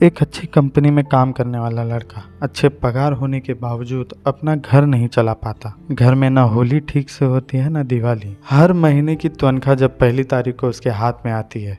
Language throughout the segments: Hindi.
एक अच्छी कंपनी में काम करने वाला लड़का अच्छे पगार होने के बावजूद अपना घर नहीं चला पाता। घर में ना होली ठीक से होती है, ना दिवाली। हर महीने की तनख्वाह जब पहली तारीख को उसके हाथ में आती है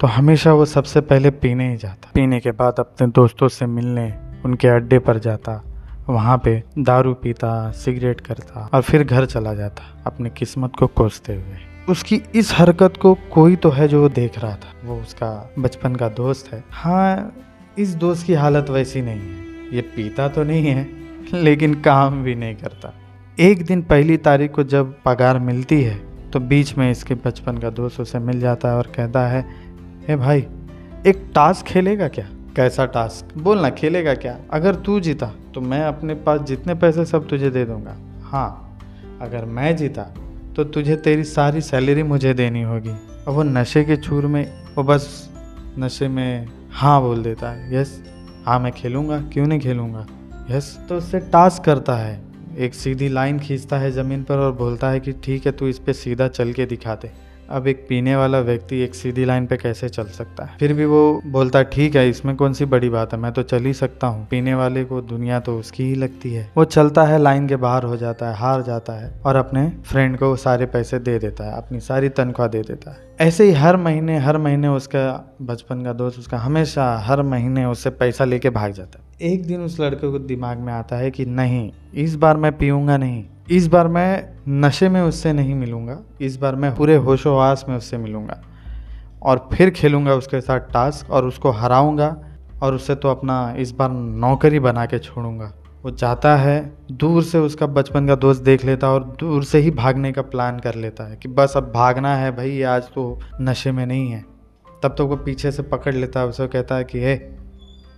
तो हमेशा वो सबसे पहले पीने ही जाता। पीने के बाद अपने दोस्तों से मिलने, उनके अड्डे पर जाता, वहाँ पे दारू पीता, सिगरेट करता और फिर घर चला जाता, अपनी किस्मत को कोसते हुए। उसकी इस हरकत को कोई तो है जो वो देख रहा था। वो उसका बचपन का दोस्त है। हाँ इस दोस्त की हालत वैसी नहीं है। ये पीता तो नहीं है, लेकिन काम भी नहीं करता। एक दिन पहली तारीख को जब पगार मिलती है तो बीच में इसके बचपन का दोस्त उसे मिल जाता है और कहता है ए भाई, एक टास्क खेलेगा क्या? कैसा टास्क बोलना खेलेगा क्या? अगर तू जीता तो मैं अपने पास जितने पैसे सब तुझे दे दूँगा। हाँ अगर मैं जीता तो तुझे तेरी सारी सैलरी मुझे देनी होगी। और वो नशे के छूर में, वो बस नशे में हाँ बोल देता है यस हाँ मैं खेलूँगा, क्यों नहीं खेलूँगा? यस तो उससे टास्क करता है। एक सीधी लाइन खींचता है ज़मीन पर और बोलता है कि ठीक है, तू इस पर सीधा चल के दिखा दे। अब एक पीने वाला व्यक्ति एक सीधी लाइन पे कैसे चल सकता है? फिर भी वो बोलता, ठीक है, इसमें कौन सी बड़ी बात है? मैं तो चल ही सकता हूँ। पीने वाले को दुनिया तो उसकी ही लगती है। वो चलता है, लाइन के बाहर हो जाता है, हार जाता है और अपने फ्रेंड को सारे पैसे दे देता है, अपनी सारी तनख्वाह दे देता है। ऐसे ही हर महीने हर महीने उसका बचपन का दोस्त, उसका हमेशा हर महीने उससे पैसा लेके भाग जाता है। एक दिन उस लड़के को दिमाग में आता है कि, नहीं, इस बार मैं पीऊँगा नहीं। इस बार मैं नशे में उससे नहीं मिलूँगा, इस बार मैं पूरे होशो आस में उससे मिलूँगा। और फिर खेलूँगा उसके साथ टास्क और उसको हराऊँगा और उससे तो अपना इस बार नौकरी बना के छोड़ूँगा। वो जाता है, दूर से उसका बचपन का दोस्त देख लेता है और दूर से ही भागने का प्लान कर लेता है कि बस अब भागना है भाई, आज तो नशे में नहीं है। तब तो वो पीछे से पकड़ लेता है, उसे कहता है कि, हे,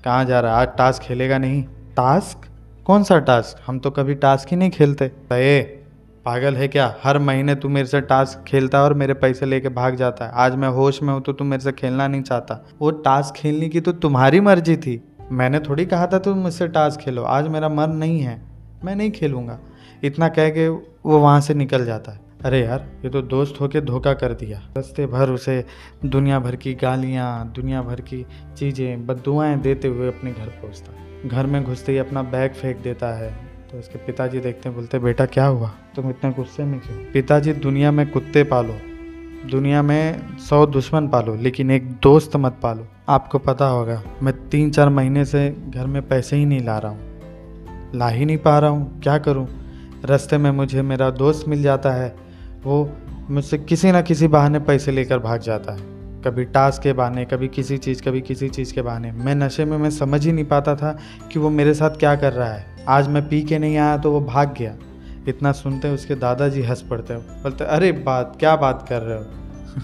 कहाँ जा रहा है? आज टास्क खेलेगा नहीं। टास्क? कौन सा टास्क हम तो कभी टास्क ही नहीं खेलते। ए, पागल है क्या? हर महीने तू मेरे से टास्क खेलता है और मेरे पैसे लेके भाग जाता है। आज मैं होश में हूँ तो तू मेरे से खेलना नहीं चाहता। वो टास्क खेलने की तो तुम्हारी मर्ज़ी थी। मैंने थोड़ी कहा था तुम मुझसे टास्क खेलो। आज मेरा मन नहीं है। मैं नहीं खेलूँगा। इतना कह के वो वहाँ से निकल जाता है। अरे यार, ये तो दोस्त होके धोखा कर दिया। रस्ते भर उसे दुनिया भर की गालियाँ, दुनिया भर की चीज़ें बदुआएँ देते हुए अपने घर पहुँचता। है घर में घुसते ही अपना बैग फेंक देता है। तो उसके पिताजी देखते हैं, बोलते बेटा, क्या हुआ? तुम इतने गुस्से में क्यों? पिताजी, दुनिया में कुत्ते पालो। दुनिया में सौ दुश्मन पालो, लेकिन एक दोस्त मत पालो। आपको पता होगा, मैं तीन चार महीने से घर में पैसे ही नहीं ला रहा हूँ। ला ही नहीं पा रहा हूँ। क्या करूँ? रास्ते में मुझे मेरा दोस्त मिल जाता है। वो मुझसे किसी ना किसी बहाने पैसे लेकर भाग जाता है। कभी टास्क के बहाने, कभी किसी चीज़, कभी किसी चीज़ के बहाने। मैं नशे में, मैं समझ ही नहीं पाता था कि वो मेरे साथ क्या कर रहा है। आज मैं पी के नहीं आया तो वो भाग गया। इतना सुनते उसके दादाजी हंस पड़ते हो। बोलते, अरे बात, क्या बात कर रहे हो?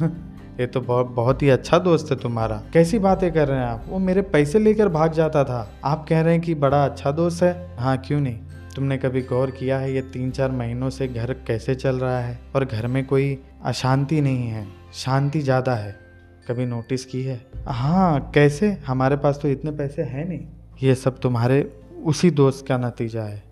ये तो बहुत बहुत ही अच्छा दोस्त है तुम्हारा। कैसी बातें कर रहे हैं आप? वो मेरे पैसे लेकर भाग जाता था। आप कह रहे हैं कि बड़ा अच्छा दोस्त है। हाँ क्यों नहीं? तुमने कभी गौर किया है ये तीन चार महीनों से घर कैसे चल रहा है? और घर में कोई अशांति नहीं है, शांति ज़्यादा है। कभी नोटिस की है? हाँ कैसे? हमारे पास तो इतने पैसे हैं नहीं। ये सब तुम्हारे उसी दोस्त का नतीजा है,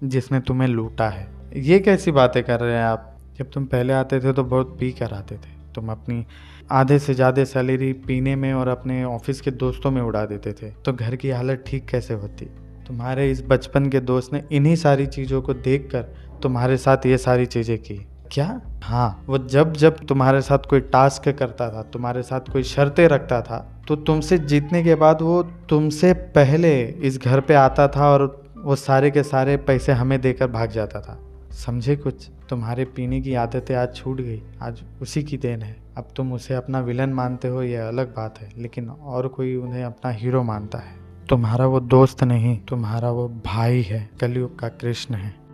जिसने तुम्हें लूटा है। ये कैसी बातें कर रहे हैं आप? जब तुम पहले आते थे तो बहुत पी कर आते थे। तुम अपनी आधे से ज़्यादा सैलरी पीने में और अपने ऑफ़िस के दोस्तों में उड़ा देते थे। तो घर की हालत ठीक कैसे होती? तुम्हारे इस बचपन के दोस्त ने इन्हीं सारी चीज़ों को देखकर तुम्हारे साथ ये सारी चीज़ें की। क्या? हाँ वो जब जब तुम्हारे साथ कोई टास्क करता था, तुम्हारे साथ कोई शर्तें रखता था तो तुमसे जीतने के बाद वो तुमसे पहले इस घर पे आता था और वो सारे के सारे पैसे हमें देकर भाग जाता था। समझे कुछ? तुम्हारे पीने की आदतें आज छूट गई। आज उसी की देन है। अब तुम उसे अपना विलन मानते हो यह अलग बात है, लेकिन और कोई उन्हें अपना हीरो मानता है। तुम्हारा वो दोस्त नहीं तुम्हारा वो भाई है कलयुग का कृष्ण है।